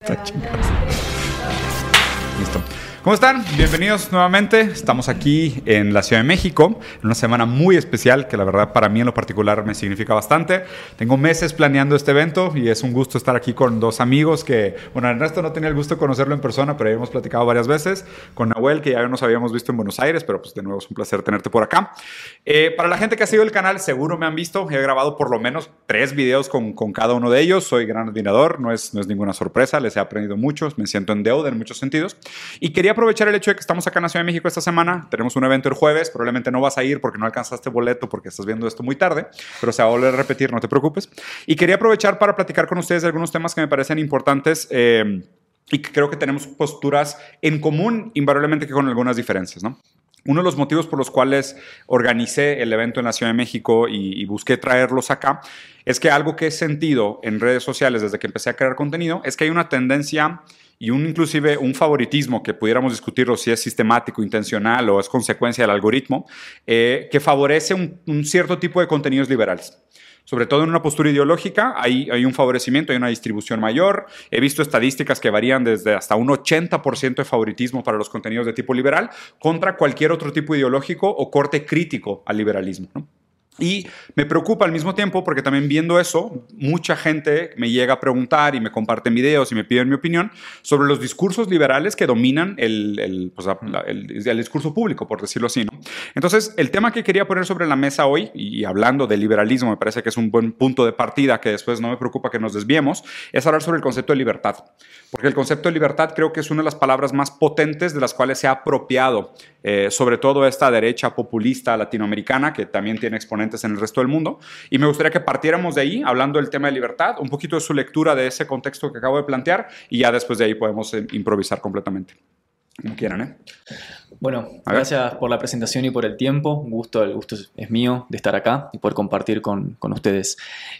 Está chingado. ¿Cómo están? Bienvenidos nuevamente. Estamos aquí en la Ciudad de México, en una semana muy especial que la verdad para mí en lo particular me significa bastante. Tengo meses planeando este evento y es un gusto estar aquí con dos amigos que, bueno, Ernesto no tenía el gusto de conocerlo en persona, pero ya hemos platicado varias veces. Con Nahuel, que ya nos habíamos visto en Buenos Aires, pero pues de nuevo es un placer tenerte por acá. Eh, para la gente que ha seguido el canal, seguro me han visto. He grabado por lo menos tres videos con, con cada uno de ellos. Soy gran admirador, no es, no es ninguna sorpresa, les he aprendido mucho, me siento en deuda en muchos sentidos. Y quería aprovechar el hecho de que estamos acá en la Ciudad de México esta semana. Tenemos un evento el jueves. Probablemente no vas a ir porque no alcanzaste boleto porque estás viendo esto muy tarde, pero se va a volver a repetir, no te preocupes. Y quería aprovechar para platicar con ustedes de algunos temas que me parecen importantes. Eh, y que creo que tenemos posturas en común, invariablemente que con algunas diferencias, ¿no? Uno de los motivos por los cuales organicé el evento en la Ciudad de México y, y, busqué traerlos acá es que algo que he sentido en redes sociales desde que empecé a crear contenido es que hay una tendencia y un inclusive un favoritismo que pudiéramos discutirlo si es sistemático, intencional o es consecuencia del algoritmo, eh, que favorece un, cierto tipo de contenidos liberales sobre todo en una postura ideológica, hay, hay, un favorecimiento, hay una distribución mayor. He visto estadísticas que varían desde hasta un 80% de favoritismo para los contenidos de tipo liberal contra cualquier otro tipo ideológico o corte crítico al liberalismo. Y me preocupa al mismo tiempo porque también viendo eso, mucha gente me llega a preguntar y me comparten videos y me piden mi opinión sobre los discursos liberales que dominan el, el, pues, el, el discurso público, por decirlo así. ¿no? Entonces, el tema que quería poner sobre la mesa hoy, y hablando de liberalismo, me parece que es un buen punto de partida que después no me preocupa que nos desviemos, es hablar sobre el concepto de libertad. Porque el concepto de libertad creo que es una de las palabras más potentes de las cuales se ha apropiado, eh, sobre todo esta derecha populista latinoamericana, que también tiene exponentes en el resto del mundo. Y me gustaría que partiéramos de ahí, hablando del tema de libertad, un poquito de su lectura de ese contexto que acabo de plantear, y ya después de ahí podemos eh, improvisar completamente. Como quieran, ¿eh? Bueno, gracias por la presentación y por el tiempo. Un gusto, el gusto es mío de estar acá y poder compartir con, con, ustedes.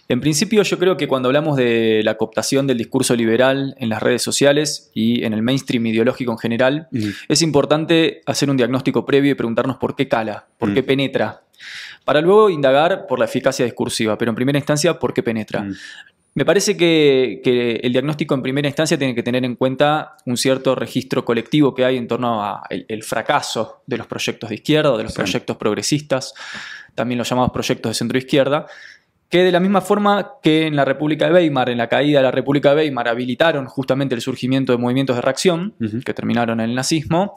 En principio, yo creo que cuando hablamos de la cooptación del discurso liberal en las redes sociales y en el mainstream ideológico en general, mm. es importante hacer un diagnóstico previo y preguntarnos por qué cala, por mm. qué penetra. Para luego indagar por la eficacia discursiva, pero en primera instancia, por qué penetra. Mm. Me parece que, que, el diagnóstico en primera instancia tiene que tener en cuenta un cierto registro colectivo que hay en torno al el fracaso de los proyectos de izquierda de los sí. proyectos progresistas, también los llamados proyectos de centro-izquierda, que de la misma forma que en la República de Weimar, en la caída de la República de Weimar, habilitaron justamente el surgimiento de movimientos de reacción uh -huh. que terminaron en el nazismo,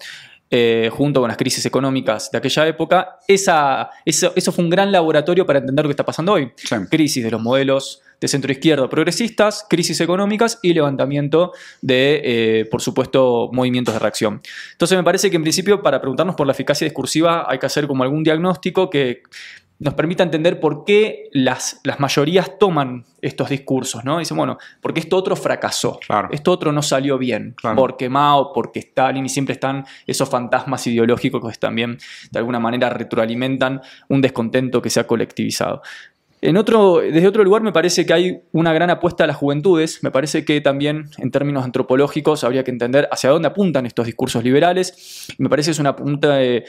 eh, junto con las crisis económicas de aquella época, esa, eso, eso, fue un gran laboratorio para entender lo que está pasando hoy. Sí. Crisis de los modelos de centro izquierda progresistas, crisis económicas y levantamiento de, eh, por supuesto, movimientos de reacción. Entonces me parece que en principio para preguntarnos por la eficacia discursiva hay que hacer como algún diagnóstico que nos permita entender por qué las, las mayorías toman estos discursos, ¿no? Dicen, bueno, porque esto otro fracasó, claro. esto otro no salió bien, claro. porque Mao, porque Stalin, y siempre están esos fantasmas ideológicos que también de alguna manera retroalimentan un descontento que se ha colectivizado. En otro, desde otro lugar me parece que hay una gran apuesta a las juventudes, me parece que también en términos antropológicos habría que entender hacia dónde apuntan estos discursos liberales, me parece que es una punta de,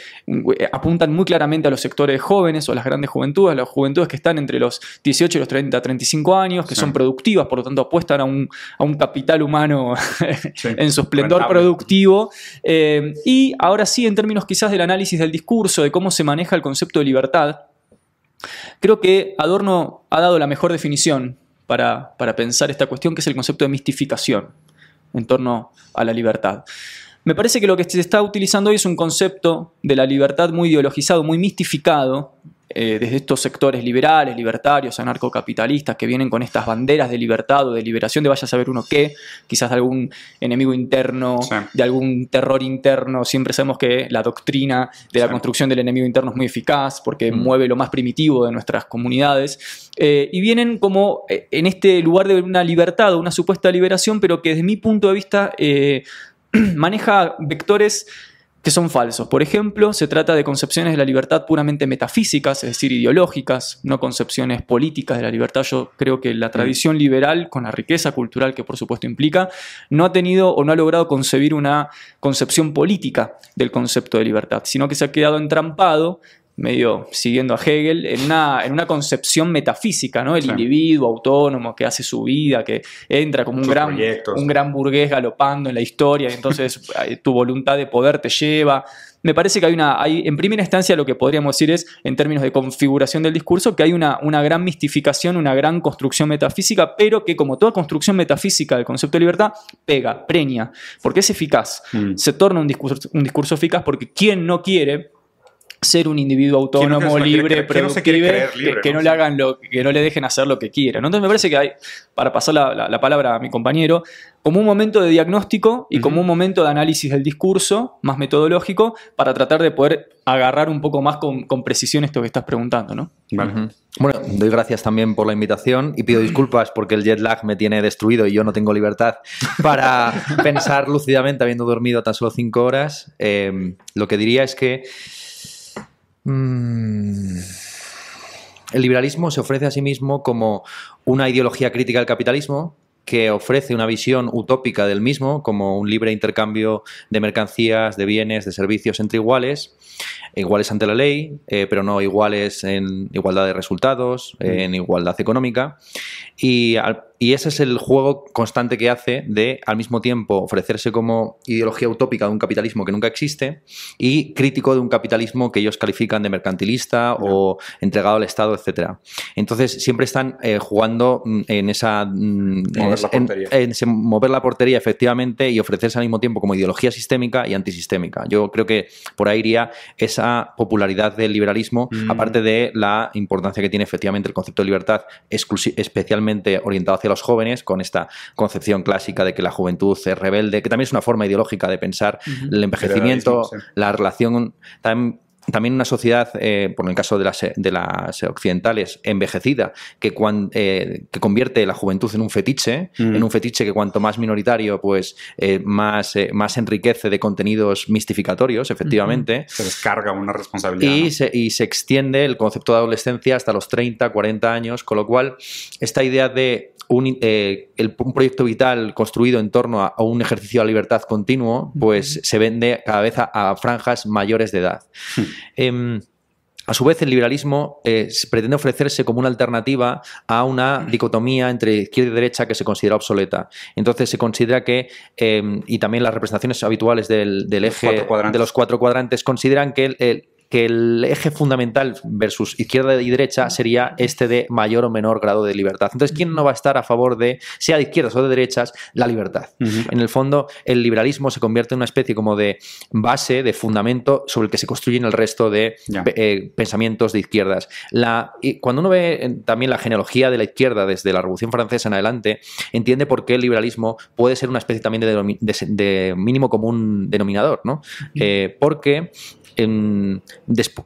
apuntan muy claramente a los sectores jóvenes o las grandes juventudes, las juventudes que están entre los 18 y los 30, 35 años, que sí. son productivas, por lo tanto apuestan a un, a un capital humano sí. en su esplendor Rentable. productivo. Eh, y ahora sí, en términos quizás del análisis del discurso, de cómo se maneja el concepto de libertad, Creo que Adorno ha dado la mejor definición para, para, pensar esta cuestión, que es el concepto de mistificación en torno a la libertad. Me parece que lo que se está utilizando hoy es un concepto de la libertad muy ideologizado, muy mistificado, eh, desde estos sectores liberales, libertarios, anarcocapitalistas que vienen con estas banderas de libertad o de liberación de vaya a saber uno qué, quizás de algún enemigo interno, sí. de algún terror interno. Siempre sabemos que la doctrina de la sí. construcción del enemigo interno es muy eficaz porque mm. mueve lo más primitivo de nuestras comunidades. Eh, y vienen como eh, en este lugar de una libertad o una supuesta liberación, pero que desde mi punto de vista eh, maneja vectores que son falsos. Por ejemplo, se trata de concepciones de la libertad puramente metafísicas, es decir, ideológicas, no concepciones políticas de la libertad. Yo creo que la tradición liberal, con la riqueza cultural que por supuesto implica, no ha tenido o no ha logrado concebir una concepción política del concepto de libertad, sino que se ha quedado entrampado medio siguiendo a Hegel, en una, en una concepción metafísica, ¿no? El individuo autónomo que hace su vida, que entra como un gran, un gran burgués galopando en la historia, y entonces tu voluntad de poder te lleva me parece que hay una, hay, en primera instancia lo que podríamos decir es, en términos de configuración del discurso, que hay una, una gran mistificación, una gran construcción metafísica, pero que como toda construcción metafísica del concepto de libertad, pega, preña, porque es eficaz. Mm. Se torna un discurso, un discurso eficaz porque quien no quiere ser un individuo autónomo, libre, productivo, que, no le hagan lo, que no le dejen hacer lo que quieran. Entonces me parece que hay, para pasar la, palabra a mi compañero, como un momento de diagnóstico y como un momento de análisis del discurso más metodológico para tratar de poder agarrar un poco más con, precisión esto que estás preguntando, ¿no? Bueno, doy gracias también por la invitación y pido disculpas porque el jet lag me tiene destruido y yo no tengo libertad para pensar lúcidamente habiendo dormido tan solo cinco horas. Eh, lo que diría es que Mm. El liberalismo se ofrece a sí mismo como una ideología crítica al capitalismo que ofrece una visión utópica del mismo como un libre intercambio de mercancías, de bienes, de servicios entre iguales, iguales ante la ley, eh, pero no iguales en igualdad de resultados, mm. en igualdad económica. Y al, y ese es el juego constante que hace de, al mismo tiempo, ofrecerse como ideología utópica de un capitalismo que nunca existe y crítico de un capitalismo que ellos califican de mercantilista o entregado al Estado, etc. Entonces, siempre están eh, jugando mm, en esa. Mm, mover, la portería. En, mover la portería, efectivamente, y ofrecerse al mismo tiempo como ideología sistémica y antisistémica. Yo creo que por ahí iría esa popularidad del liberalismo, mm. aparte de la importancia que tiene efectivamente el concepto de libertad, especialmente orientado hacia los jóvenes con esta concepción clásica de que la juventud es rebelde, que también es una forma ideológica de pensar el envejecimiento, la relación también una sociedad, eh, por el caso de las, de las occidentales, envejecida, que, eh, que convierte la juventud en un fetiche, en un fetiche que cuanto más minoritario, pues eh, más, más enriquece de contenidos mistificatorios, efectivamente. Se descarga una responsabilidad. Y, se, y se extiende el concepto de adolescencia hasta los 30, 40 años, con lo cual esta idea de un, eh, un, proyecto vital construido en torno a, un ejercicio de libertad continuo, pues se vende cada vez a, franjas mayores de edad. Hmm. Em, a su vez, el liberalismo eh, pretende ofrecerse como una alternativa a una dicotomía entre izquierda y derecha que se considera obsoleta. Entonces se considera que, em, y también las representaciones habituales del, eje de los cuatro cuadrantes, consideran que el, que el eje fundamental versus izquierda y derecha sería este de mayor o menor grado de libertad. Entonces, ¿quién no va a estar a favor de, sea de izquierdas o de derechas, la libertad? En el fondo, el liberalismo se convierte en una especie como de base, de fundamento sobre el que se construyen el resto de eh, pensamientos de izquierdas. La, y cuando uno ve eh, también la genealogía de la izquierda desde la Revolución Francesa en adelante, entiende por qué el liberalismo puede ser una especie también de, mínimo común denominador, ¿no? Eh, porque en,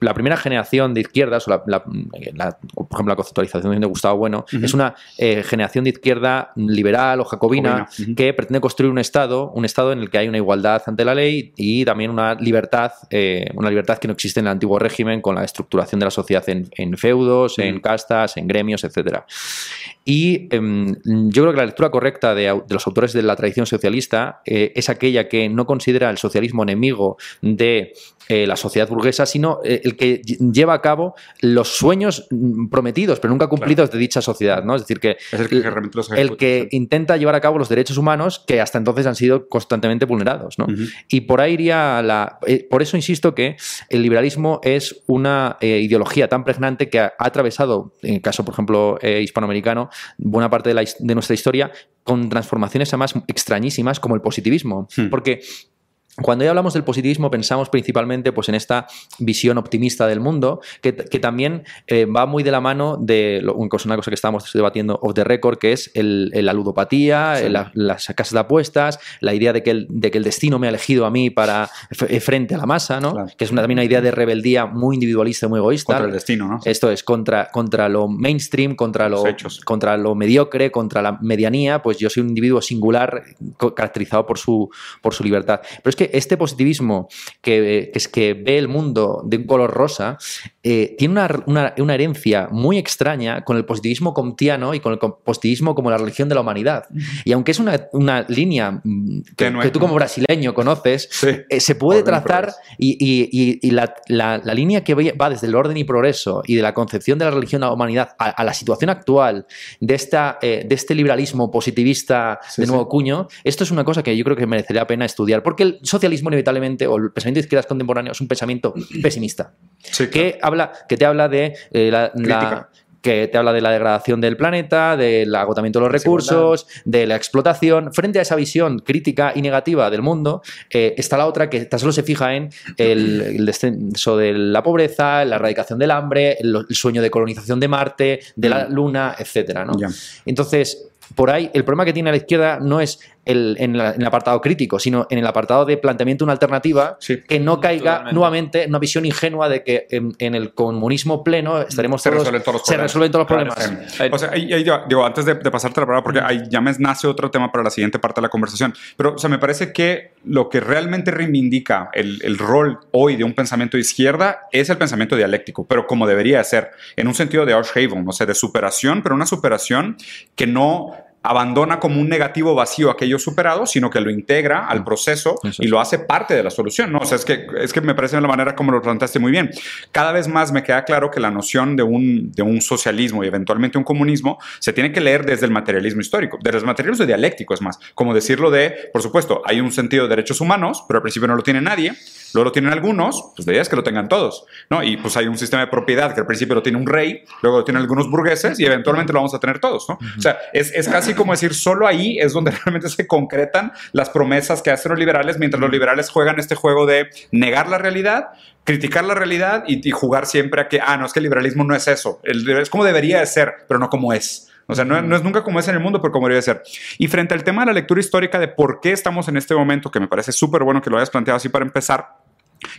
la primera generación de izquierdas, o la, por ejemplo, la conceptualización de Gustavo Bueno, es una eh, generación de izquierda liberal o jacobina, que pretende construir un Estado, un Estado en el que hay una igualdad ante la ley y también una libertad, eh, una libertad que no existe en el antiguo régimen con la estructuración de la sociedad en, feudos, en castas, en gremios, etcétera. Y em, yo creo que la lectura correcta de, los autores de la tradición socialista eh, es aquella que no considera el socialismo enemigo de la sociedad burguesa, sino eh, el que lleva a cabo los sueños mm, prometidos, pero nunca cumplidos de dicha sociedad. ¿no? Es decir, que, el que, intenta llevar a cabo los derechos humanos que hasta entonces han sido constantemente vulnerados. ¿no? Y por ahí iría la. Eh, por eso insisto que el liberalismo es una ideología tan pregnante que ha, atravesado, en el caso, por ejemplo, hispanoamericano, buena parte de, de nuestra historia con transformaciones además extrañísimas como el positivismo. Hmm. Porque cuando ya hablamos del positivismo pensamos principalmente pues, en esta visión optimista del mundo, que, también eh, va muy de la mano de una cosa que estábamos debatiendo off the record, que es la ludopatía, las casas de apuestas, la idea de que, el, de que el destino me ha elegido a mí para eh, frente a la masa, ¿no? que es una, también una idea de rebeldía muy individualista y muy egoísta. Contra el destino, ¿no? Esto es contra, contra lo mainstream, contra lo, contra lo mediocre, contra la medianía, pues yo soy un individuo singular caracterizado por su, por su libertad. Pero es que que este positivismo que, es que ve el mundo de un color rosa eh, tiene una, herencia muy extraña con el positivismo comtiano y con el positivismo como la religión de la humanidad. Y aunque es una, línea mm, que, tú como brasileño conoces, eh, se puede trazar y, la, línea que va desde el orden y progreso y de la concepción de la religión de la humanidad a, la situación actual de, esta, eh, de este liberalismo positivista de nuevo cuño, esto es una cosa que yo creo que merecería la pena estudiar, porque el socialismo inevitablemente, o el pensamiento de izquierdas contemporáneo, es un pensamiento pesimista, que, habla, que te habla de eh, la, que te habla de la degradación del planeta, del agotamiento de los recursos, de la explotación. Frente a esa visión crítica y negativa del mundo, eh, está la otra que tan solo se fija en el, descenso de la pobreza, la erradicación del hambre, el, sueño de colonización de Marte, de la mm. Luna, etc. Entonces, por ahí el problema que tiene la izquierda no es el, en, el apartado crítico, sino en el apartado de planteamiento de una alternativa que no caiga nuevamente en una visión ingenua de que en, el comunismo pleno estaremos se resuelven todos los se resuelven todos los problemas. o sea, digo, antes de, pasarte la palabra, porque ahí ya me nace otro tema para la siguiente parte de la conversación, pero o sea, me parece que lo que realmente reivindica el, el rol hoy de un pensamiento de izquierda es el pensamiento dialéctico, pero como debería ser, en un sentido de Haven, o sea, de superación, pero una superación que no abandona como un negativo vacío aquello superado, sino que lo integra al proceso y lo hace parte de la solución. ¿no? O sea, es que, es que me parece la manera como lo planteaste muy bien. Cada vez más me queda claro que la noción de un, de un socialismo y eventualmente un comunismo se tiene que leer desde el materialismo histórico, desde el materialismo dialéctico, es más, como decirlo de, por supuesto, hay un sentido de derechos humanos, pero al principio no lo tiene nadie, luego lo tienen algunos, pues la idea es que lo tengan todos, ¿no? Y pues hay un sistema de propiedad que al principio lo tiene un rey, luego lo tienen algunos burgueses y eventualmente lo vamos a tener todos, ¿no? O sea, es, es casi como decir, solo ahí es donde realmente se concretan las promesas que hacen los liberales, mientras los liberales juegan este juego de negar la realidad, criticar la realidad y, jugar siempre a que, ah, no, es que el liberalismo no es eso, el, es como debería de ser, pero no como es. O sea, no, no, es nunca como es en el mundo, pero como debería ser. Y frente al tema de la lectura histórica de por qué estamos en este momento, que me parece súper bueno que lo hayas planteado así para empezar,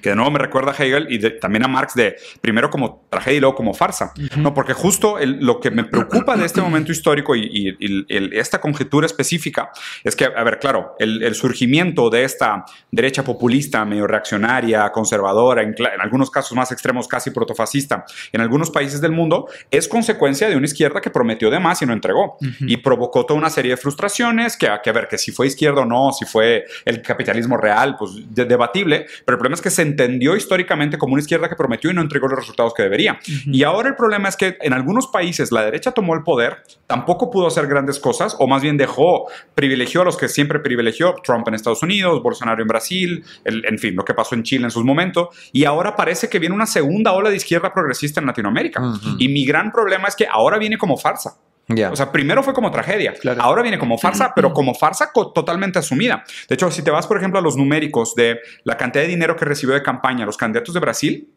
que de nuevo me recuerda a Hegel y también a Marx de primero como tragedia y luego como farsa, ¿no? Porque justo lo que me preocupa de este momento histórico y, esta conjetura específica es que, a ver, claro, el, surgimiento de esta derecha populista, medio reaccionaria, conservadora, en, algunos casos más extremos casi protofascista, en algunos países del mundo, es consecuencia de una izquierda que prometió de más y no entregó. Y provocó toda una serie de frustraciones que, que, a ver, que si fue izquierda o no, si fue el capitalismo real, pues debatible, pero el problema es que se entendió históricamente como una izquierda que prometió y no entregó los resultados que debería. Y ahora el problema es que en algunos países la derecha tomó el poder, tampoco pudo hacer grandes cosas, o más bien dejó, privilegió a los que siempre privilegió, Trump en Estados Unidos, Bolsonaro en Brasil, en fin, lo que pasó en Chile en sus momentos, y ahora parece que viene una segunda ola de izquierda progresista en Latinoamérica. Y mi gran problema es que ahora viene como farsa. O sea, primero fue como tragedia, ahora viene como farsa, pero como farsa totalmente asumida. De hecho, si te vas, por ejemplo, a los numéricos de la cantidad de dinero que recibió de campaña los candidatos de Brasil,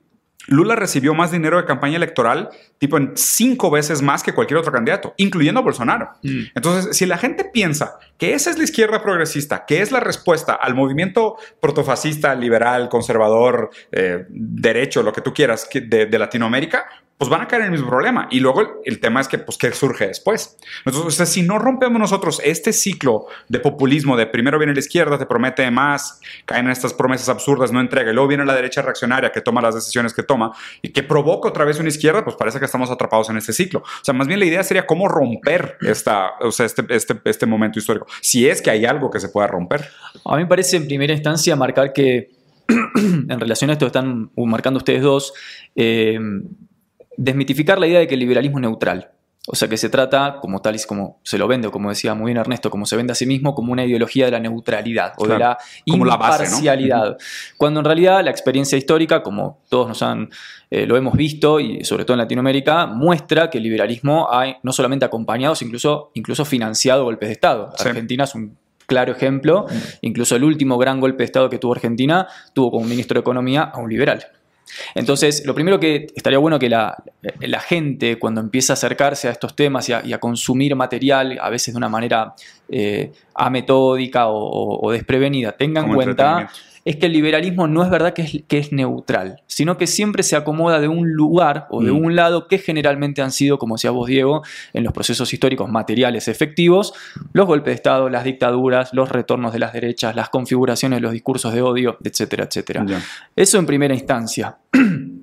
Lula recibió más dinero de campaña electoral, tipo en cinco veces más que cualquier otro candidato, incluyendo a Bolsonaro. Mm. Entonces, si la gente piensa que esa es la izquierda progresista, que es la respuesta al movimiento protofascista, liberal, conservador, eh, derecho, lo que tú quieras, de Latinoamérica, pues van a caer en el mismo problema. Y luego el, tema es que, pues, ¿qué surge después? Entonces, si no rompemos nosotros este ciclo de populismo, de primero viene la izquierda, te promete más, caen en estas promesas absurdas, no entrega, y luego viene la derecha reaccionaria que toma las decisiones que toma y que provoca otra vez una izquierda, pues parece que estamos atrapados en este ciclo. O sea, más bien la idea sería cómo romper esta, o sea, este, este, este momento histórico, si es que hay algo que se pueda romper. A mí me parece en primera instancia marcar que en relación a esto que están marcando ustedes dos, eh, desmitificar la idea de que el liberalismo es neutral. O sea, que se trata, como tal y como se lo vende, o como decía muy bien Ernesto, como se vende a sí mismo, como una ideología de la neutralidad o de la imparcialidad. Cuando en realidad la experiencia histórica, como todos nos han, eh, lo hemos visto, y sobre todo en Latinoamérica, muestra que el liberalismo ha no solamente acompañado, sino incluso, incluso financiado golpes de Estado. Argentina es un claro ejemplo. Incluso el último gran golpe de Estado que tuvo Argentina tuvo como ministro de Economía a un liberal. Entonces, lo primero que estaría bueno que la, gente, cuando empieza a acercarse a estos temas y a, consumir material, a veces de una manera eh, ametódica o, o desprevenida, tenga en cuenta es que el liberalismo no es verdad que es, que es neutral, sino que siempre se acomoda de un lugar o de mm. un lado que generalmente han sido, como decía vos, Diego, en los procesos históricos materiales efectivos, los golpes de Estado, las dictaduras, los retornos de las derechas, las configuraciones los discursos de odio, etcétera, etcétera. Eso en primera instancia.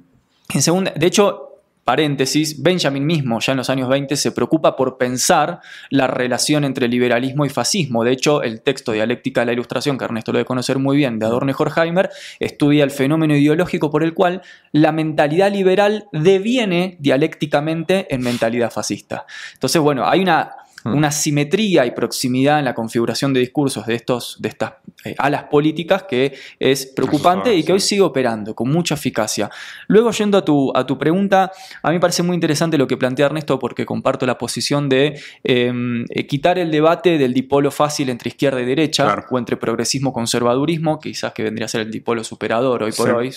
En segunda, de hecho, paréntesis, Benjamin mismo ya en los años 20 se preocupa por pensar la relación entre liberalismo y fascismo. De hecho, el texto Dialéctica de la Ilustración, que Ernesto lo debe conocer muy bien, de Adorno y Horkheimer, estudia el fenómeno ideológico por el cual la mentalidad liberal deviene dialécticamente en mentalidad fascista. Entonces, bueno, hay una una simetría y proximidad en la configuración de discursos de, estos, de estas alas políticas que es preocupante y que hoy sigue operando con mucha eficacia. Luego, yendo a tu, a tu pregunta, a mí me parece muy interesante lo que plantea Ernesto porque comparto la posición de em, eh, quitar el debate del dipolo fácil entre izquierda y derecha o entre progresismo conservadurismo, quizás que vendría a ser el dipolo superador hoy por hoy,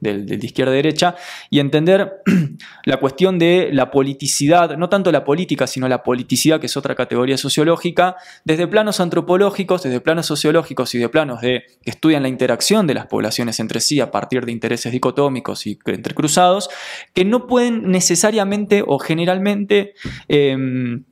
del, de izquierda y derecha, y entender la cuestión de la politicidad, no tanto la política, sino la politicidad que son otra categoría sociológica, desde planos antropológicos, desde planos sociológicos y de planos de, que estudian la interacción de las poblaciones entre sí a partir de intereses dicotómicos y entrecruzados, que no pueden necesariamente o generalmente em,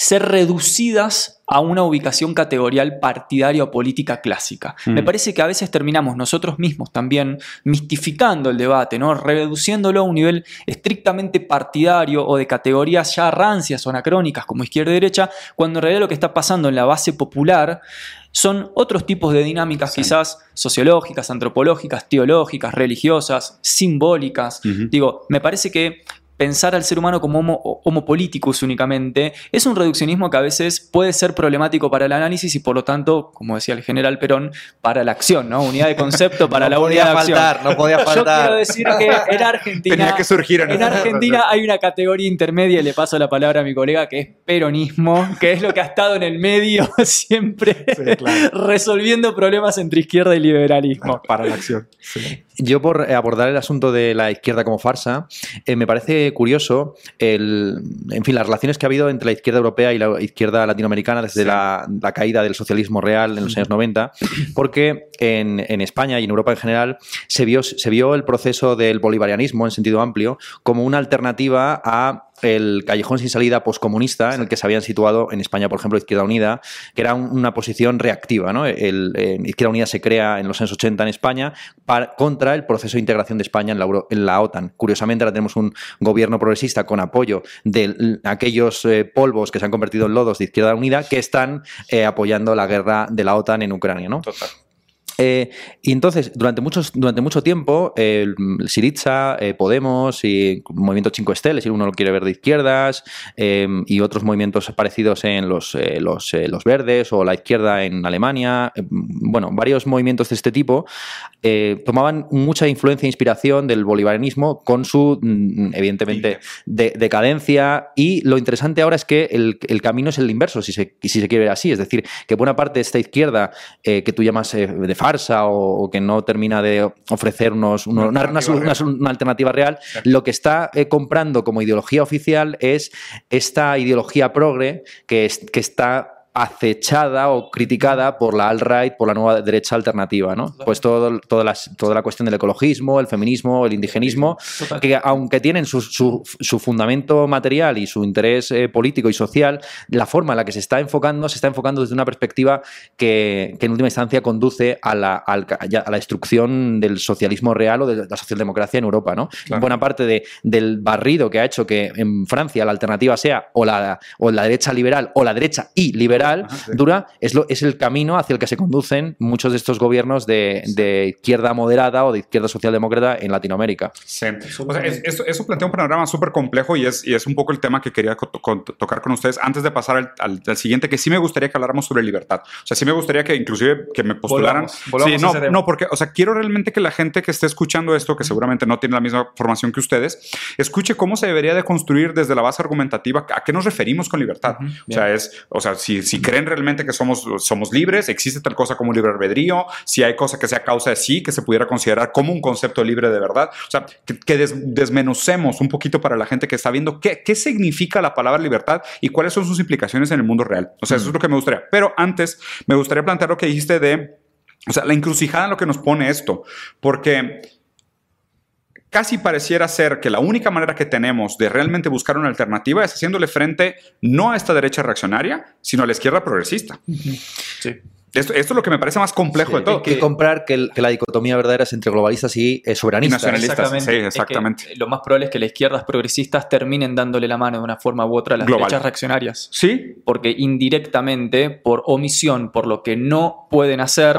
ser reducidas a una ubicación categorial partidaria o política clásica. Mm. Me parece que a veces terminamos nosotros mismos también mistificando el debate, ¿no? reduciéndolo a un nivel estrictamente partidario o de categorías ya rancias o anacrónicas como izquierda y derecha, cuando en realidad lo que está pasando en la base popular son otros tipos de dinámicas quizás sociológicas, antropológicas, teológicas, religiosas, simbólicas. Digo, me parece que pensar al ser humano como homo, políticos únicamente, es un reduccionismo que a veces puede ser problemático para el análisis y por lo tanto, como decía el general Perón, para la acción, ¿no? Unidad de concepto para la unidad de acción. No podía faltar. Yo quiero decir que en Argentina, Tenía que surgir en, Argentina hay una categoría intermedia, y le paso la palabra a mi colega, que es peronismo, que es lo que ha estado en el medio siempre, resolviendo problemas entre izquierda y liberalismo. Para la acción. Yo por abordar el asunto de la izquierda como farsa, eh, me parece curioso el, en fin, las relaciones que ha habido entre la izquierda europea y la izquierda latinoamericana desde la, caída del socialismo real en los años 90, porque en, en, España y en Europa en general se vio, se vio el proceso del bolivarianismo en sentido amplio como una alternativa a el callejón sin salida poscomunista en el que se habían situado en España, por ejemplo, Izquierda Unida, que era una posición reactiva. ¿no? El, Izquierda Unida se crea en los años 80 en España para, contra el proceso de integración de España en la, OTAN. Curiosamente, ahora tenemos un gobierno progresista con apoyo de aquellos eh, polvos que se han convertido en lodos de Izquierda Unida que están eh, apoyando la guerra de la OTAN en Ucrania. ¿no? Total. Eh, y entonces, durante, muchos, durante mucho tiempo, el Siriza, eh, Podemos y Movimiento 5 Estrellas, si uno lo quiere ver de izquierdas, em, y otros movimientos parecidos en los, eh, los, los, verdes o la izquierda en Alemania, em, bueno, varios movimientos de este tipo, tomaban mucha influencia e inspiración del bolivarianismo con su, mm, evidentemente, decadencia. Y lo interesante ahora es que el, el camino es el inverso, si se, si se quiere ver así. Es decir, que buena parte de esta izquierda que tú llamas de o, que no termina de ofrecernos una, una, alternativa real, lo que está eh, comprando como ideología oficial es esta ideología progre que, es, que está acechada o criticada por la alt-right, por la nueva derecha alternativa, ¿no? Pues todo, toda, la cuestión del ecologismo, el feminismo, el indigenismo, que aunque tienen su, su, fundamento material y su interés eh, político y social, la forma en la que se está enfocando, se está enfocando desde una perspectiva que, en última instancia conduce a la, a la, destrucción del socialismo real o de la socialdemocracia en Europa, ¿no? Buena parte de, del barrido que ha hecho que en Francia la alternativa sea o la, o la derecha liberal o la derecha y liberal dura, es, lo, es el camino hacia el que se conducen muchos de estos gobiernos de, izquierda moderada o de izquierda socialdemócrata en Latinoamérica. Sí. eso, plantea un panorama súper complejo y es, y es un poco el tema que quería tocar con ustedes antes de pasar al, siguiente, que sí me gustaría que habláramos sobre libertad. O sea, sí me gustaría que inclusive que me postularan. sí, no, no, porque, o sea, quiero realmente que la gente que esté escuchando esto, que seguramente no tiene la misma formación que ustedes, escuche cómo se debería de construir desde la base argumentativa a qué nos referimos con libertad. O sea, es, o sea, si si creen realmente que somos, somos libres, existe tal cosa como libre albedrío, si hay cosa que sea causa de sí, que se pudiera considerar como un concepto libre de verdad. O sea, que, desmenucemos un poquito para la gente que está viendo qué, qué significa la palabra libertad y cuáles son sus implicaciones en el mundo real. O sea, eso es mm. lo que me gustaría. Pero antes, me gustaría plantear lo que dijiste de, o sea, la encrucijada en lo que nos pone esto, porque casi pareciera ser que la única manera que tenemos de realmente buscar una alternativa es haciéndole frente no a esta derecha reaccionaria, sino a la izquierda progresista. Sí. Esto, es lo que me parece más complejo de todo. Que, comprar que, la dicotomía verdadera es entre globalistas y eh, soberanistas. nacionalistas. Sí, exactamente. lo más probable es que las izquierdas progresistas terminen dándole la mano de una forma u otra a las derechas reaccionarias. Sí. Porque indirectamente, por omisión, por lo que no pueden hacer,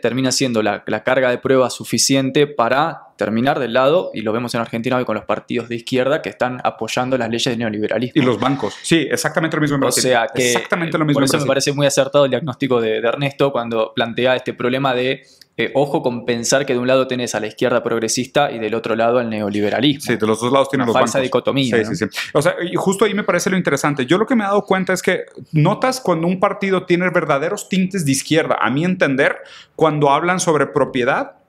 termina siendo la, la carga de prueba suficiente para terminar del lado, y lo vemos en Argentina hoy con los partidos de izquierda que están apoyando las leyes del neoliberalismo. Y los bancos. Sí, exactamente lo mismo en Brasil. O sea que, exactamente lo mismo por eso me parece muy acertado el diagnóstico de, Ernesto cuando plantea este problema de eh, ojo con pensar que de un lado tenés a la izquierda progresista y del otro lado al neoliberalismo. Sí, de los dos lados tienen los falsa dicotomía. Sí, sí, sí. O sea, y justo ahí me parece lo interesante. Yo lo que me he dado cuenta es que notas cuando un partido tiene verdaderos tintes de izquierda, a mi entender, cuando hablan sobre propiedad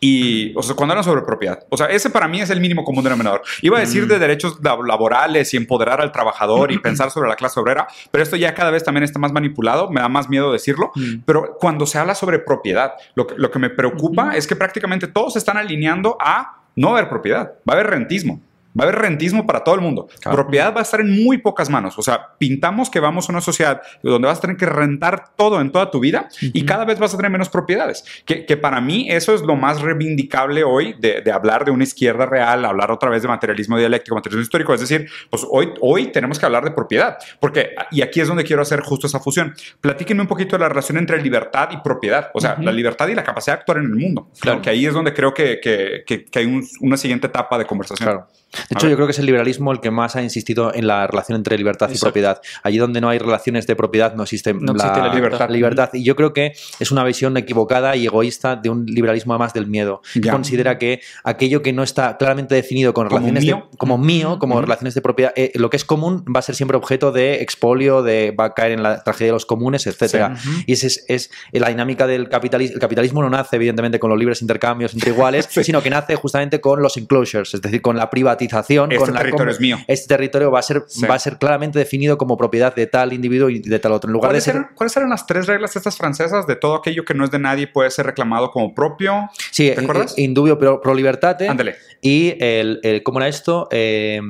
y, o sea, cuando hablan sobre propiedad. O sea, ese para mí es el mínimo común denominador. Iba a decir mm. de derechos laborales y empoderar al trabajador y pensar sobre la clase obrera, pero esto ya cada vez también está más manipulado, me da más miedo decirlo. Mm. Pero cuando se habla sobre propiedad, lo que, lo que me preocupa es que prácticamente todos se están alineando a no haber propiedad, va a haber rentismo. Va a haber rentismo para todo el mundo. Propiedad va a estar en muy pocas manos. O sea, pintamos que vamos a una sociedad donde vas a tener que rentar todo en toda tu vida y cada vez vas a tener menos propiedades. Que, para mí eso es lo más reivindicable hoy de, hablar de una izquierda real, hablar otra vez de materialismo dialéctico, materialismo histórico. Es decir, pues hoy, hoy tenemos que hablar de propiedad. Porque, y aquí es donde quiero hacer justo esa fusión. Platíquenme un poquito de la relación entre libertad y propiedad. O sea, la libertad y la capacidad de actuar en el mundo. Claro. Que ahí es donde creo que, que, hay una siguiente etapa de conversación. Claro. De hecho, yo creo que es el liberalismo el que más ha insistido en la relación entre libertad y propiedad. Allí donde no hay relaciones de propiedad no existe, la, libertad. Y yo creo que es una visión equivocada y egoísta de un liberalismo además del miedo. Que considera que aquello que no está claramente definido con relaciones mío? De, como mío, como relaciones de propiedad, eh, lo que es común va a ser siempre objeto de expolio, de va a caer en la tragedia de los comunes, etcétera. Y esa es, es, la dinámica del capitalismo. El capitalismo no nace, evidentemente, con los libres intercambios entre iguales, sino que nace justamente con los enclosures, es decir, con la privatización este territorio es mío. Este territorio va a, ser, va a ser claramente definido como propiedad de tal individuo y de tal otro. En lugar ¿Cuáles, de eran, ¿Cuáles eran las tres reglas estas francesas de todo aquello que no es de nadie puede ser reclamado como propio? Sí, ¿te acuerdas? Indubio pro, pro libertate. Ándale. Y el, ¿cómo era esto? Eh,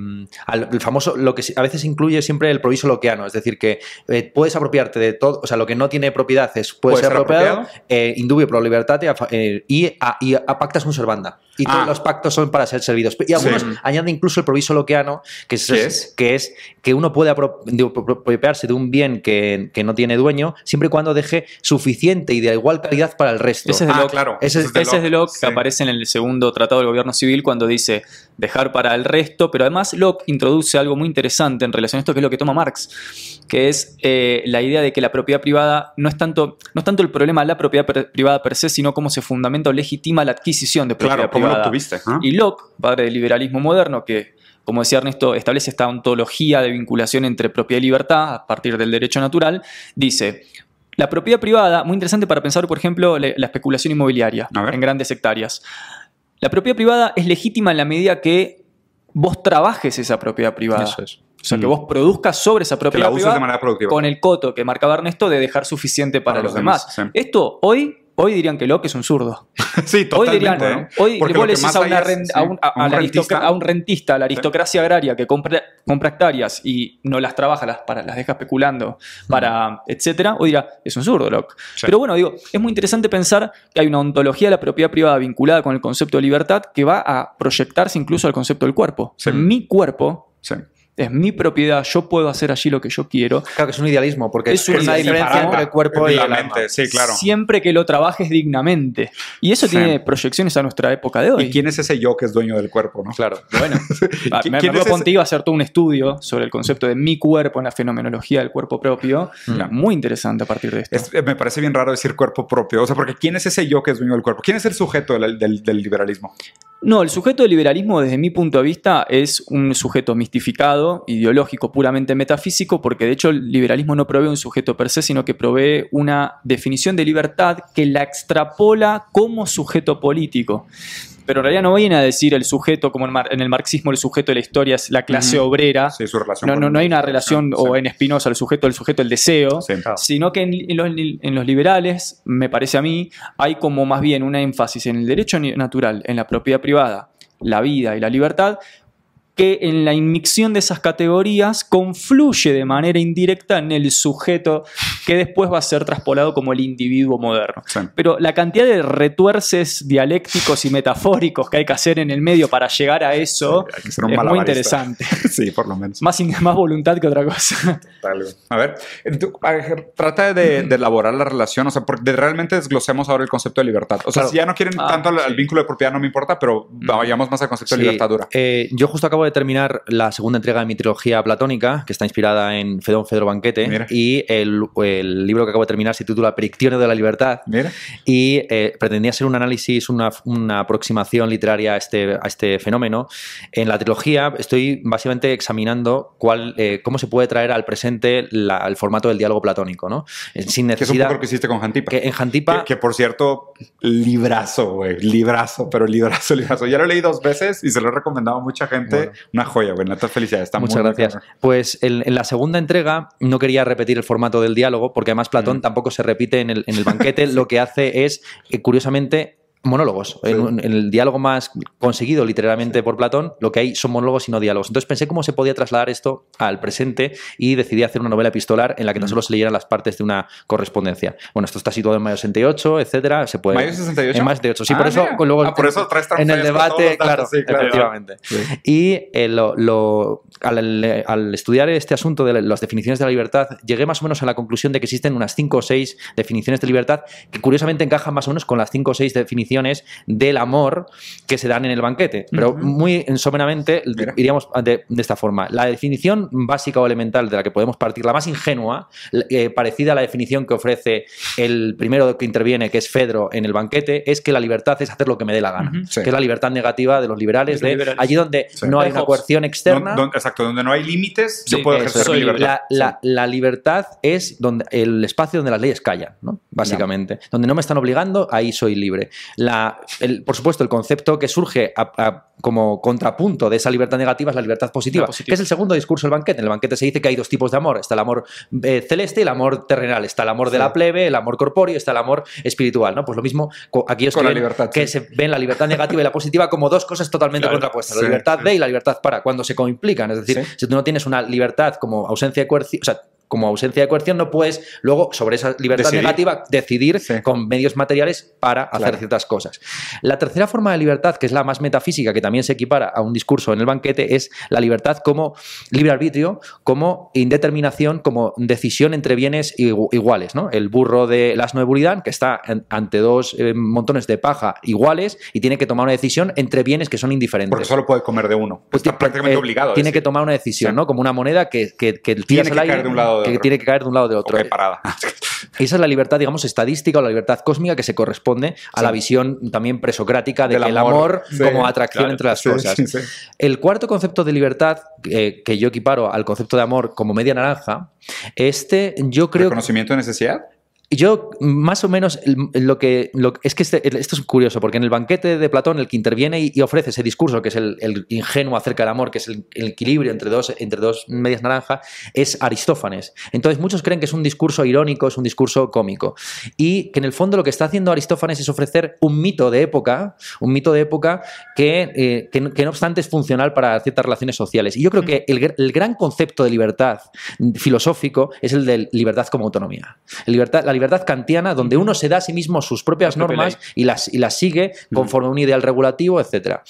el famoso, lo que a veces incluye siempre el proviso loqueano, es decir, que eh, puedes apropiarte de todo, o sea, lo que no tiene propiedad es, puede, ser, apropiado, eh, indubio pro libertate y, a, y a pactas un servanda. Y todos ah. los pactos son para ser servidos. Y algunos añaden incluso el proviso loqueano, que es, que es que uno puede apropiarse de un bien que, no tiene dueño siempre y cuando deje suficiente y de igual calidad para el resto. Ese es de ah, Locke, claro. Ese, es, de Locke, que aparece en el segundo Tratado del Gobierno Civil cuando dice dejar para el resto, pero además Locke introduce algo muy interesante en relación a esto que es lo que toma Marx, que es eh, la idea de que la propiedad privada no es tanto, no es tanto el problema de la propiedad privada per se, sino cómo se fundamenta o legitima la adquisición de propiedad privada. Y Locke, padre del liberalismo moderno, que como decía Ernesto, establece esta ontología de vinculación entre propiedad y libertad a partir del derecho natural, dice, la propiedad privada, muy interesante para pensar, por ejemplo, la especulación inmobiliaria en grandes hectáreas. La propiedad privada es legítima en la medida que vos trabajes esa propiedad privada. Eso es. O sea, que mm. vos produzcas sobre esa propiedad privada de manera productiva. con el coto que marcaba Ernesto de dejar suficiente para, los, demás. Esto hoy Hoy dirían que Locke es un zurdo. sí, totalmente. Hoy dirían, hoy vos le decís a, un, rentista, a la aristocracia agraria que compra, compra, hectáreas y no las trabaja, las, para, las deja especulando, para, etcétera, hoy dirá, es un zurdo Locke. Pero bueno, digo, es muy interesante pensar que hay una ontología de la propiedad privada vinculada con el concepto de libertad que va a proyectarse incluso al concepto del cuerpo. Mi cuerpo es mi propiedad, yo puedo hacer allí lo que yo quiero. Claro que es un idealismo, porque es, una diferencia entre el cuerpo y la mente. Sí, claro. Siempre que lo trabajes dignamente. Y eso tiene proyecciones a nuestra época de hoy. ¿Y quién es ese yo que es dueño del cuerpo? ¿no? Claro. Bueno, me, me contigo a hacer todo un estudio sobre el concepto de mi cuerpo en la fenomenología del cuerpo propio. Mm. Muy interesante a partir de esto. me parece bien raro decir cuerpo propio. O sea, porque ¿quién es ese yo que es dueño del cuerpo? ¿Quién es el sujeto del liberalismo? No, el sujeto del liberalismo desde mi punto de vista es un sujeto mistificado, ideológico, puramente metafísico, porque de hecho el liberalismo no provee un sujeto per se, sino que provee una definición de libertad que la extrapola como sujeto político pero en realidad no viene a decir el sujeto, como en el marxismo el sujeto de la historia es la clase obrera. Sí, su relación no, no, no, hay una relación, o en Spinoza, el sujeto, el sujeto, el deseo, sino que en, los, en, los, liberales, me parece a mí, hay como más bien un énfasis en el derecho natural, en la propiedad privada, la vida y la libertad, que en la inmixción de esas categorías confluye de manera indirecta en el sujeto que después va a ser traspolado como el individuo moderno. Pero la cantidad de retuerces dialécticos y metafóricos que hay que hacer en el medio para llegar a eso es muy interesante. sí, por lo menos. Más, más voluntad que otra cosa. A ver, trata de, elaborar la relación, o sea, porque realmente desglosemos ahora el concepto de libertad. O sea, si ya no quieren ah, tanto el vínculo de propiedad, no me importa, pero vayamos más al concepto de libertad dura. Eh, yo justo acabo de terminar la segunda entrega de mi trilogía platónica, que está inspirada en Fedón Fedro Banquete, y el, el, libro que acabo de terminar se titula Predicciones de la Libertad, y eh, pretendía ser un análisis, una, una, aproximación literaria a este, a este fenómeno. En la trilogía estoy básicamente examinando cuál, eh, cómo se puede traer al presente el formato del diálogo platónico, ¿no? Sin necesidad... Que es un poco lo que hiciste con Jantipa. Que en Jantipa... Que, por cierto, librazo, güey, librazo, pero librazo, librazo. Ya lo leí dos veces y se lo he recomendado a mucha gente. Una joya, güey. Neta felicidades. Está Muchas gracias. Pues en, la segunda entrega no quería repetir el formato del diálogo, porque además Platón mm. tampoco se repite en el, en el banquete. Lo que hace es, eh, curiosamente, monólogos. En, el diálogo más conseguido literalmente por Platón, lo que hay son monólogos y no diálogos. Entonces pensé cómo se podía trasladar esto al presente y decidí hacer una novela epistolar en la que no mm. solo se leyeran las partes de una correspondencia. Bueno, esto está situado en mayo 68, etcétera. Se puede, ¿Mayo 68? En mayo 68. Sí, por ah, eso luego ah, por eso en el debate, claro, efectivamente. Y eh, lo, al, estudiar este asunto de las definiciones de la libertad, llegué más o menos a la conclusión de que existen unas cinco o seis definiciones de libertad que curiosamente encajan más o menos con las cinco o seis definiciones del amor que se dan en el banquete. Pero muy someramente iríamos de, esta forma. La definición básica o elemental de la que podemos partir, la más ingenua, eh, parecida a la definición que ofrece el primero que interviene, que es Fedro, en el banquete, es que la libertad es hacer lo que me dé la gana. Que es la libertad negativa de los liberales, de allí donde no hay una coerción externa. exacto, donde no hay límites, yo puedo ejercer mi libertad. La, libertad es donde, el espacio donde las leyes callan, ¿no? básicamente. Donde no me están obligando, ahí soy libre por supuesto, el concepto que surge como contrapunto de esa libertad negativa es la libertad positiva, que es el segundo discurso del banquete. En el banquete se dice que hay dos tipos de amor. Está el amor eh, celeste y el amor terrenal. Está el amor de la plebe, el amor corpóreo, está el amor espiritual. ¿no? Pues lo mismo, aquí es que se ven la libertad negativa y la positiva como dos cosas totalmente contrapuestas. La libertad de y la libertad para, cuando se coimplican. Es decir, si tú no tienes una libertad como ausencia de coerción, o sea, como ausencia de coerción, no puedes luego, sobre esa libertad negativa, decidir con medios materiales para hacer ciertas cosas. La tercera forma de libertad, que es la más metafísica, que también se equipara a un discurso en el banquete, es la libertad como libre arbitrio, como indeterminación, como decisión entre bienes iguales. ¿no? El burro de las de Buridan, que está ante dos eh, montones de paja iguales y tiene que tomar una decisión entre bienes que son indiferentes. Porque solo puede comer de uno. Pues está prácticamente eh, obligado. Tiene que tomar una decisión, ¿no? Como una moneda que, que, tiene que caer de un lado que tiene que caer de un lado o de otro. parada. Esa es la libertad, digamos, estadística o la libertad cósmica que se corresponde a la visión también presocrática de el amor como atracción entre las cosas. el cuarto concepto de libertad, eh, que yo equiparo al concepto de amor como media naranja, este yo creo... ¿Reconocimiento de necesidad? Yo, más o menos, lo que. es que este, esto es curioso, porque en el banquete de Platón, el que interviene y, ofrece ese discurso, que es el, ingenuo acerca del amor, que es el, equilibrio entre dos, entre dos medias naranjas, es Aristófanes. Entonces, muchos creen que es un discurso irónico, es un discurso cómico. Y que en el fondo lo que está haciendo Aristófanes es ofrecer un mito de época, un mito de época que, eh, que, no obstante es funcional para ciertas relaciones sociales. Y yo creo que el, el gran concepto de libertad filosófico es el de libertad como autonomía. Libertad, la libertad kantiana, donde uno se da a sí mismo sus propias normas y las, y las sigue conforme a un ideal regulativo, etc.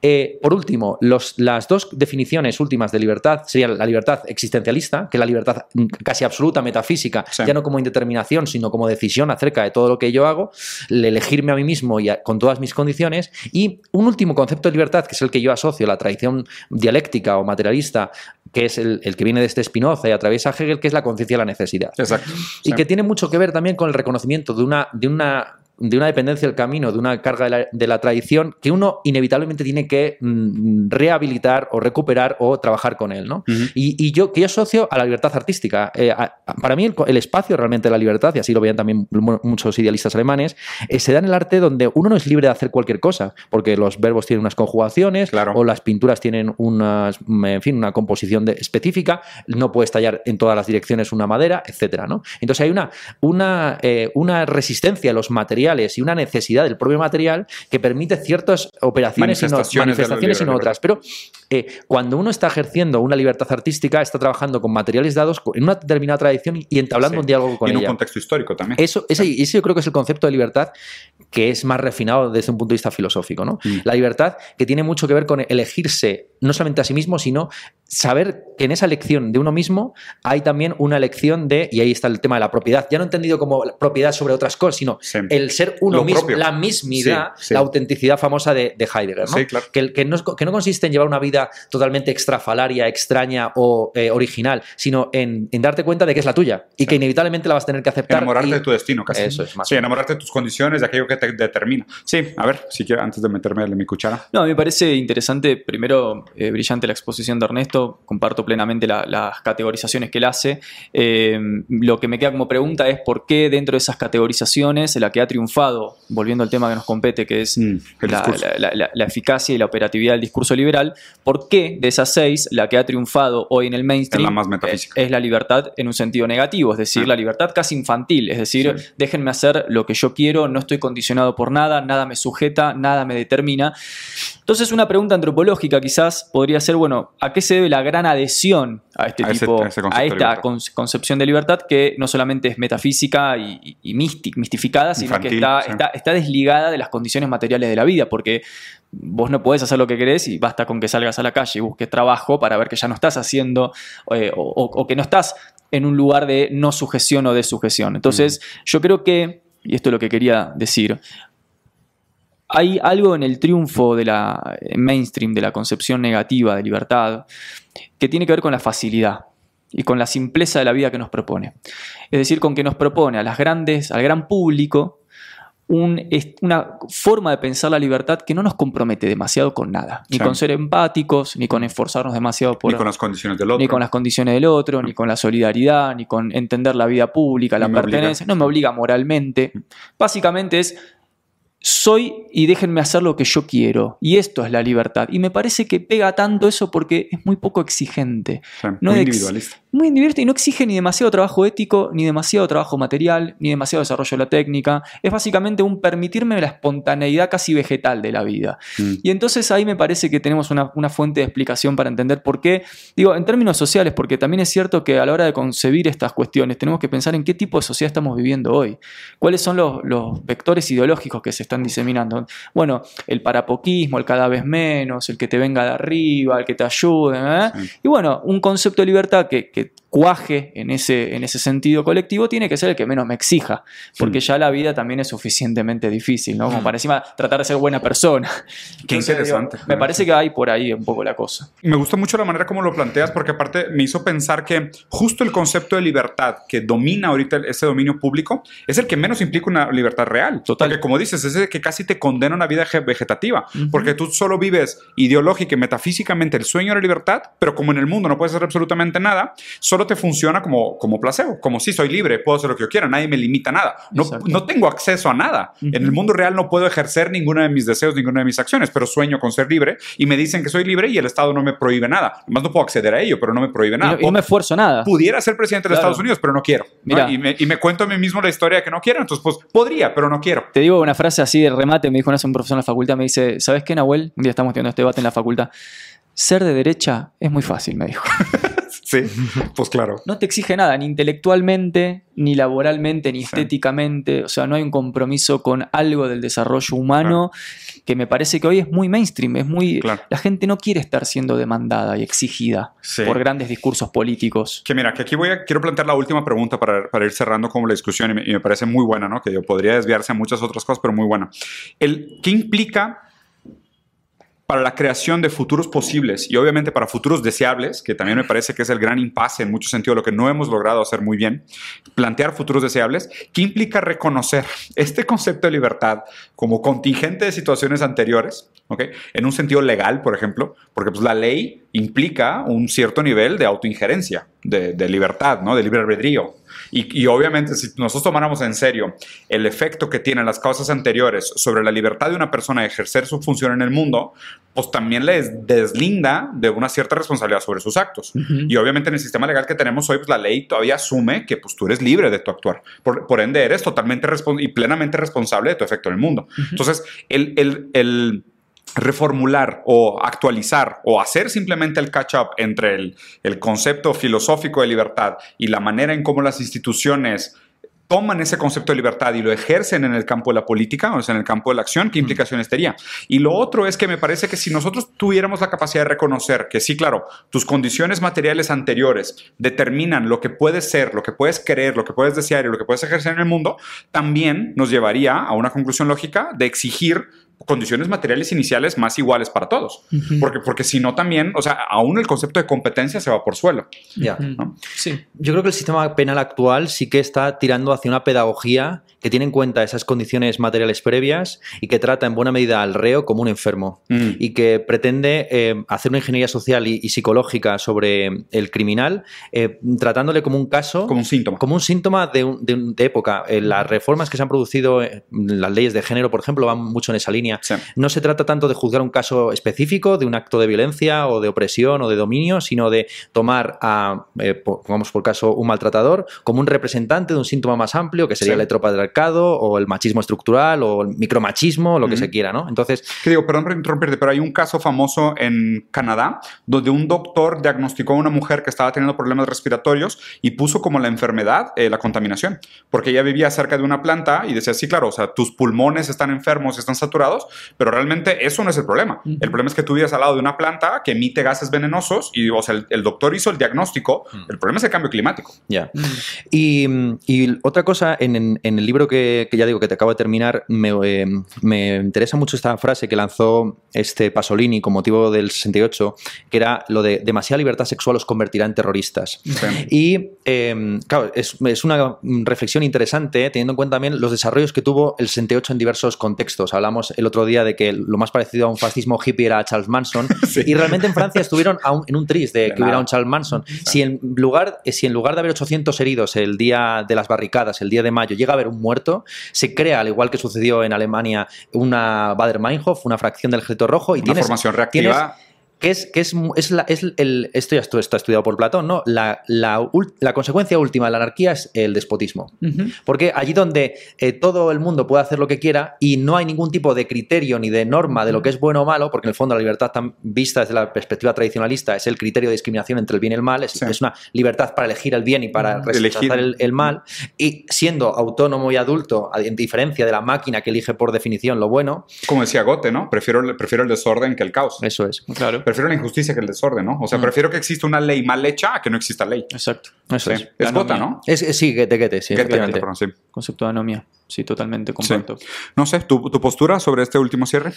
Eh, por último, los, las dos definiciones últimas de libertad serían la libertad existencialista, que es la libertad casi absoluta, metafísica, ya no como indeterminación, sino como decisión acerca de todo lo que yo hago, el elegirme a mí mismo y con todas mis condiciones, y un último concepto de libertad, que es el que yo asocio, la tradición dialéctica o materialista, que es el, que viene de este Spinoza y atraviesa Hegel, que es la conciencia de la necesidad. Exacto. Y que tiene mucho que ver también con el reconocimiento de una, de una de una dependencia del camino, de una carga de la, tradición, que uno inevitablemente tiene que mm, rehabilitar o recuperar o trabajar con él. ¿no? y, yo, que yo asocio a la libertad artística. Eh, para mí, el, espacio realmente de la libertad, y así lo veían también muchos idealistas alemanes, eh, se da en el arte donde uno no es libre de hacer cualquier cosa, porque los verbos tienen unas conjugaciones o las pinturas tienen unas, en fin, una composición específica, no puedes tallar en todas las direcciones una madera, etcétera, ¿no? Entonces hay una, una, eh, una resistencia a los materiales y una necesidad del propio material que permite ciertas operaciones y no, manifestaciones y no otras. Pero eh, cuando uno está ejerciendo una libertad artística, está trabajando con materiales dados en una determinada tradición y entablando un diálogo con ella. En un contexto histórico también. Eso, ese, yo creo que es el concepto de libertad que es más refinado desde un punto de vista filosófico. ¿no? Mm. La libertad que tiene mucho que ver con elegirse no solamente a sí mismo, sino saber que en esa elección de uno mismo hay también una elección de, y ahí está el tema de la propiedad, ya no entendido como propiedad sobre otras cosas, sino el ser uno mismo, la mismidad, la autenticidad famosa de, Heidegger, ¿no? que, que, no, que, no, consiste en llevar una vida totalmente extrafalaria, extraña o eh, original, sino en, darte cuenta de que es la tuya y que inevitablemente la vas a tener que aceptar. Enamorarte de tu destino, casi. Eso es más. Sí, enamorarte de tus condiciones, de aquello que te determina. Sí, a ver, si quiero, antes de meterme en mi cuchara. No, me parece interesante, primero, eh, brillante la exposición de Ernesto comparto plenamente las categorizaciones que él hace. Eh, lo que me queda como pregunta es por qué dentro de esas categorizaciones la que ha triunfado, volviendo al tema que nos compete, que es mm, la, eficacia y la operatividad del discurso liberal, por qué de esas seis la que ha triunfado hoy en el mainstream es la, más Es, la libertad en un sentido negativo, es decir, ah. la libertad casi infantil, es decir, déjenme hacer lo que yo quiero, no estoy condicionado por nada, nada me sujeta, nada me determina. Entonces una pregunta antropológica quizás podría ser, bueno, ¿a qué se debe la gran adhesión a este tipo, a, esta concepción de libertad que no solamente es metafísica y, mistificada, sino que está, está, desligada de las condiciones materiales de la vida, porque vos no podés hacer lo que querés y basta con que salgas a la calle y busques trabajo para ver que ya no estás haciendo eh, o, que no estás en un lugar de no sujeción o de sujeción. Entonces, yo creo que, y esto es lo que quería decir, hay algo en el triunfo de la mainstream, de la concepción negativa de libertad, que tiene que ver con la facilidad y con la simpleza de la vida que nos propone. Es decir, con que nos propone a las grandes, al gran público, una forma de pensar la libertad que no nos compromete demasiado con nada, ni con ser empáticos, ni con esforzarnos demasiado por... Ni con las condiciones del otro. Ni con las condiciones del otro, ni con la solidaridad, ni con entender la vida pública, la pertenencia. No me obliga moralmente. Básicamente es soy y déjenme hacer lo que yo quiero. Y esto es la libertad. Y me parece que pega tanto eso porque es muy poco exigente. muy individualista. Muy individualista y no exige ni demasiado trabajo ético, ni demasiado trabajo material, ni demasiado desarrollo de la técnica. Es básicamente un permitirme la espontaneidad casi vegetal de la vida. Mm. Y entonces ahí me parece que tenemos una, fuente de explicación para entender por qué. Digo, en términos sociales, porque también es cierto que a la hora de concebir estas cuestiones tenemos que pensar en qué tipo de sociedad estamos viviendo hoy. ¿Cuáles son los, los vectores ideológicos que se están diseminando. Bueno, el parapoquismo, el cada vez menos, el que te venga de arriba, el que te ayude. ¿eh? Y bueno, un concepto de libertad que, que cuaje en ese, en ese sentido colectivo tiene que ser el que menos me exija, porque ya la vida también es suficientemente difícil, ¿no? Como para encima tratar de ser buena persona. Qué interesante. me parece que hay por ahí un poco la cosa. Me gusta mucho la manera como lo planteas, porque aparte me hizo pensar que justo el concepto de libertad que domina ahorita ese dominio público es el que menos implica una libertad real. Total. Porque como dices, es el que casi te condena a una vida vegetativa, porque tú solo vives ideológica y metafísicamente el sueño de la libertad, pero como en el mundo no puedes hacer absolutamente nada, solo te funciona como, como placebo, como si soy libre, puedo hacer lo que yo quiera, nadie me limita nada. No, no tengo acceso a nada. En el mundo real no puedo ejercer ninguno de mis deseos, ninguna de mis acciones, pero sueño con ser libre y me dicen que soy libre y el Estado no me prohíbe nada. Además, no puedo acceder a ello, pero no me prohíbe nada. Y no, me esfuerzo nada. Pudiera ser presidente de Estados Unidos, pero no quiero. Y, me, y, me, cuento a mí mismo la historia de que no quiero, entonces pues podría, pero no quiero. Te digo una frase así de remate, me dijo una vez un profesor en la facultad, me dice, ¿sabes qué, Nahuel? Un día estamos teniendo este debate en la facultad. Ser de derecha es muy fácil, me dijo. Sí, pues claro. No te exige nada, ni intelectualmente, ni laboralmente, ni estéticamente. O sea, no hay un compromiso con algo del desarrollo humano que me parece que hoy es muy mainstream. Es muy. La gente no quiere estar siendo demandada y exigida por grandes discursos políticos. Que mira, que aquí voy a, quiero plantear la última pregunta para, para ir cerrando como la discusión y me, parece muy buena, ¿no? Que yo podría desviarse a muchas otras cosas, pero muy buena. El, ¿Qué implica para la creación de futuros posibles y obviamente para futuros deseables, que también me parece que es el gran impasse en mucho sentido, lo que no hemos logrado hacer muy bien, plantear futuros deseables, ¿qué implica reconocer este concepto de libertad como contingente de situaciones anteriores, ¿okay? en un sentido legal, por ejemplo, porque pues, la ley implica un cierto nivel de autoinjerencia, de, de libertad, ¿no? de libre albedrío. Y, obviamente si nosotros tomáramos en serio el efecto que tienen las causas anteriores sobre la libertad de una persona de ejercer su función en el mundo, pues también les deslinda de una cierta responsabilidad sobre sus actos. Y obviamente en el sistema legal que tenemos hoy, pues la ley todavía asume que pues, tú eres libre de tu actuar. Por, ende, eres totalmente y plenamente responsable de tu efecto en el mundo. Entonces, el, el, el reformular o actualizar o hacer simplemente el catch-up entre el, el, concepto filosófico de libertad y la manera en cómo las instituciones toman ese concepto de libertad y lo ejercen en el campo de la política, o sea, en el campo de la acción, ¿qué implicaciones tendría? Y lo otro es que me parece que si nosotros tuviéramos la capacidad de reconocer que sí, claro, tus condiciones materiales anteriores determinan lo que puedes ser, lo que puedes querer, lo que puedes desear y lo que puedes ejercer en el mundo, también nos llevaría a una conclusión lógica de exigir condiciones materiales iniciales más iguales para todos. porque, porque si no también, o sea, aún el concepto de competencia se va por suelo. Ya. Sí. Yo creo que el sistema penal actual sí que está tirando hacia una pedagogía que tiene en cuenta esas condiciones materiales previas y que trata en buena medida al reo como un enfermo mm. y que pretende eh, hacer una ingeniería social y, psicológica sobre el criminal, eh, tratándole como un caso. Como un síntoma. Como un síntoma de, de, época. Eh, las reformas que se han producido, las leyes de género, por ejemplo, van mucho en esa línea no se trata tanto de juzgar un caso específico, de un acto de violencia o de opresión o de dominio, sino de tomar a, eh, pongamos por caso, un maltratador como un representante de un síntoma más amplio, que sería el heteropatriarcado o el machismo estructural o el micromachismo, lo que se quiera, ¿no? Entonces... Que digo, perdón por interrumpirte, pero hay un caso famoso en Canadá donde un doctor diagnosticó a una mujer que estaba teniendo problemas respiratorios y puso como la enfermedad eh, la contaminación, porque ella vivía cerca de una planta y decía, sí, claro, o sea, tus pulmones están enfermos, están saturados, pero realmente eso no es el problema. El problema es que tú vives al lado de una planta que emite gases venenosos y o sea, el, doctor hizo el diagnóstico. El problema es el cambio climático. Ya. Y, otra cosa, en, el libro que, ya digo que te acabo de terminar, eh, me, interesa mucho esta frase que lanzó este Pasolini con motivo del 68, que era lo de demasiada libertad sexual os convertirá en terroristas. Y em, claro, es, es, una reflexión interesante teniendo en cuenta también los desarrollos que tuvo el 68 en diversos contextos. Hablamos el otro día de que lo más parecido a un fascismo hippie era Charles Manson. Y realmente en Francia estuvieron en un tris de, que hubiera un Charles Manson. Si en, lugar, si en lugar de haber 800 heridos el día de las barricadas, el día de mayo, llega a haber un muerto, se crea, al igual que sucedió en Alemania, una Bader-Meinhof, una fracción del Ejército Rojo. Y una formación reactiva que es, que es, es, la, es el, esto ya está estudiado por Platón, ¿no? La, la, la, consecuencia última de la anarquía es el despotismo. Porque allí donde eh, todo el mundo puede hacer lo que quiera y no hay ningún tipo de criterio ni de norma de lo que es bueno o malo, porque en el fondo la libertad tan vista desde la perspectiva tradicionalista es el criterio de discriminación entre el bien y el mal, es, es una libertad para elegir el bien y para rechazar el, el, mal, y siendo autónomo y adulto, en diferencia de la máquina que elige por definición lo bueno. Como decía Gote, ¿no? Prefiero, prefiero el desorden que el caos. Eso es. Claro prefiero la injusticia que el desorden, ¿no? O sea, mm. prefiero que exista una ley mal hecha a que no exista ley. Exacto. Eso es. Es gota, ¿no? Es, sí, gete, gete, sí. sí. Concepto de anomia. Sí, totalmente completo. No sé, ¿tu, ¿tu postura sobre este último cierre?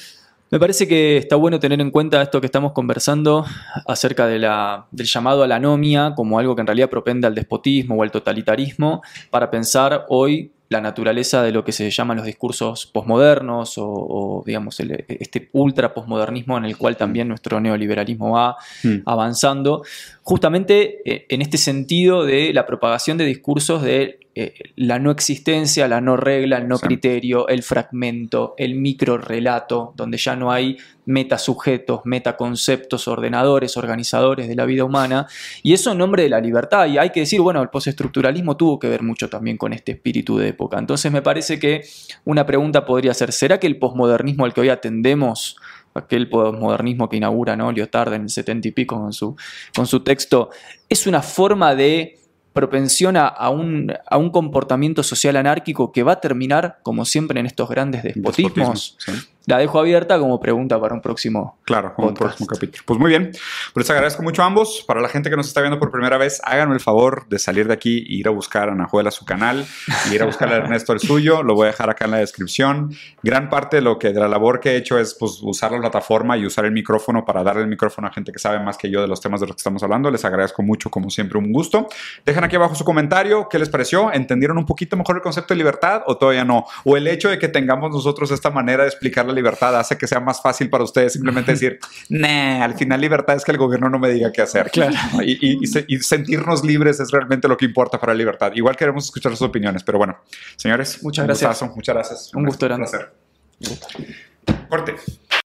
Me parece que está bueno tener en cuenta esto que estamos conversando acerca de la, del llamado a la anomia como algo que en realidad propende al despotismo o al totalitarismo para pensar hoy la naturaleza de lo que se llaman los discursos posmodernos o, digamos este ultra posmodernismo en el cual también nuestro neoliberalismo va hmm. avanzando, justamente eh, en este sentido de la propagación de discursos de eh, la no existencia, la no regla, el no criterio, el fragmento, el micro relato, donde ya no hay metasujetos, metaconceptos, ordenadores, organizadores de la vida humana, y eso en nombre de la libertad. Y hay que decir, bueno, el postestructuralismo tuvo que ver mucho también con este espíritu de época. Entonces me parece que una pregunta podría ser, ¿será que el posmodernismo al que hoy atendemos aquel posmodernismo que inaugura ¿no? Lyotard en el setenta y pico con su, con su texto, es una forma de propensión a un, a un comportamiento social anárquico que va a terminar, como siempre en estos grandes despotismos, la dejo abierta como pregunta para un próximo. Claro, como un próximo capítulo. Pues muy bien. Pues les agradezco mucho a ambos. Para la gente que nos está viendo por primera vez, háganme el favor de salir de aquí e ir a buscar a Nahuel a su canal y ir a buscar a Ernesto el suyo. Lo voy a dejar acá en la descripción. Gran parte de lo que de la labor que he hecho es pues, usar la plataforma y usar el micrófono para darle el micrófono a gente que sabe más que yo de los temas de los que estamos hablando. Les agradezco mucho, como siempre, un gusto. Dejen aquí abajo su comentario. ¿Qué les pareció? ¿Entendieron un poquito mejor el concepto de libertad o todavía no? O el hecho de que tengamos nosotros esta manera de explicar la libertad hace que sea más fácil para ustedes simplemente decir, nah, al final libertad es que el gobierno no me diga qué hacer. Claro. Y, sentirnos libres es realmente lo que importa para la libertad. Igual queremos escuchar sus opiniones, pero bueno, señores, muchas gracias. muchas gracias. Un, gusto grande. Un placer. Corte.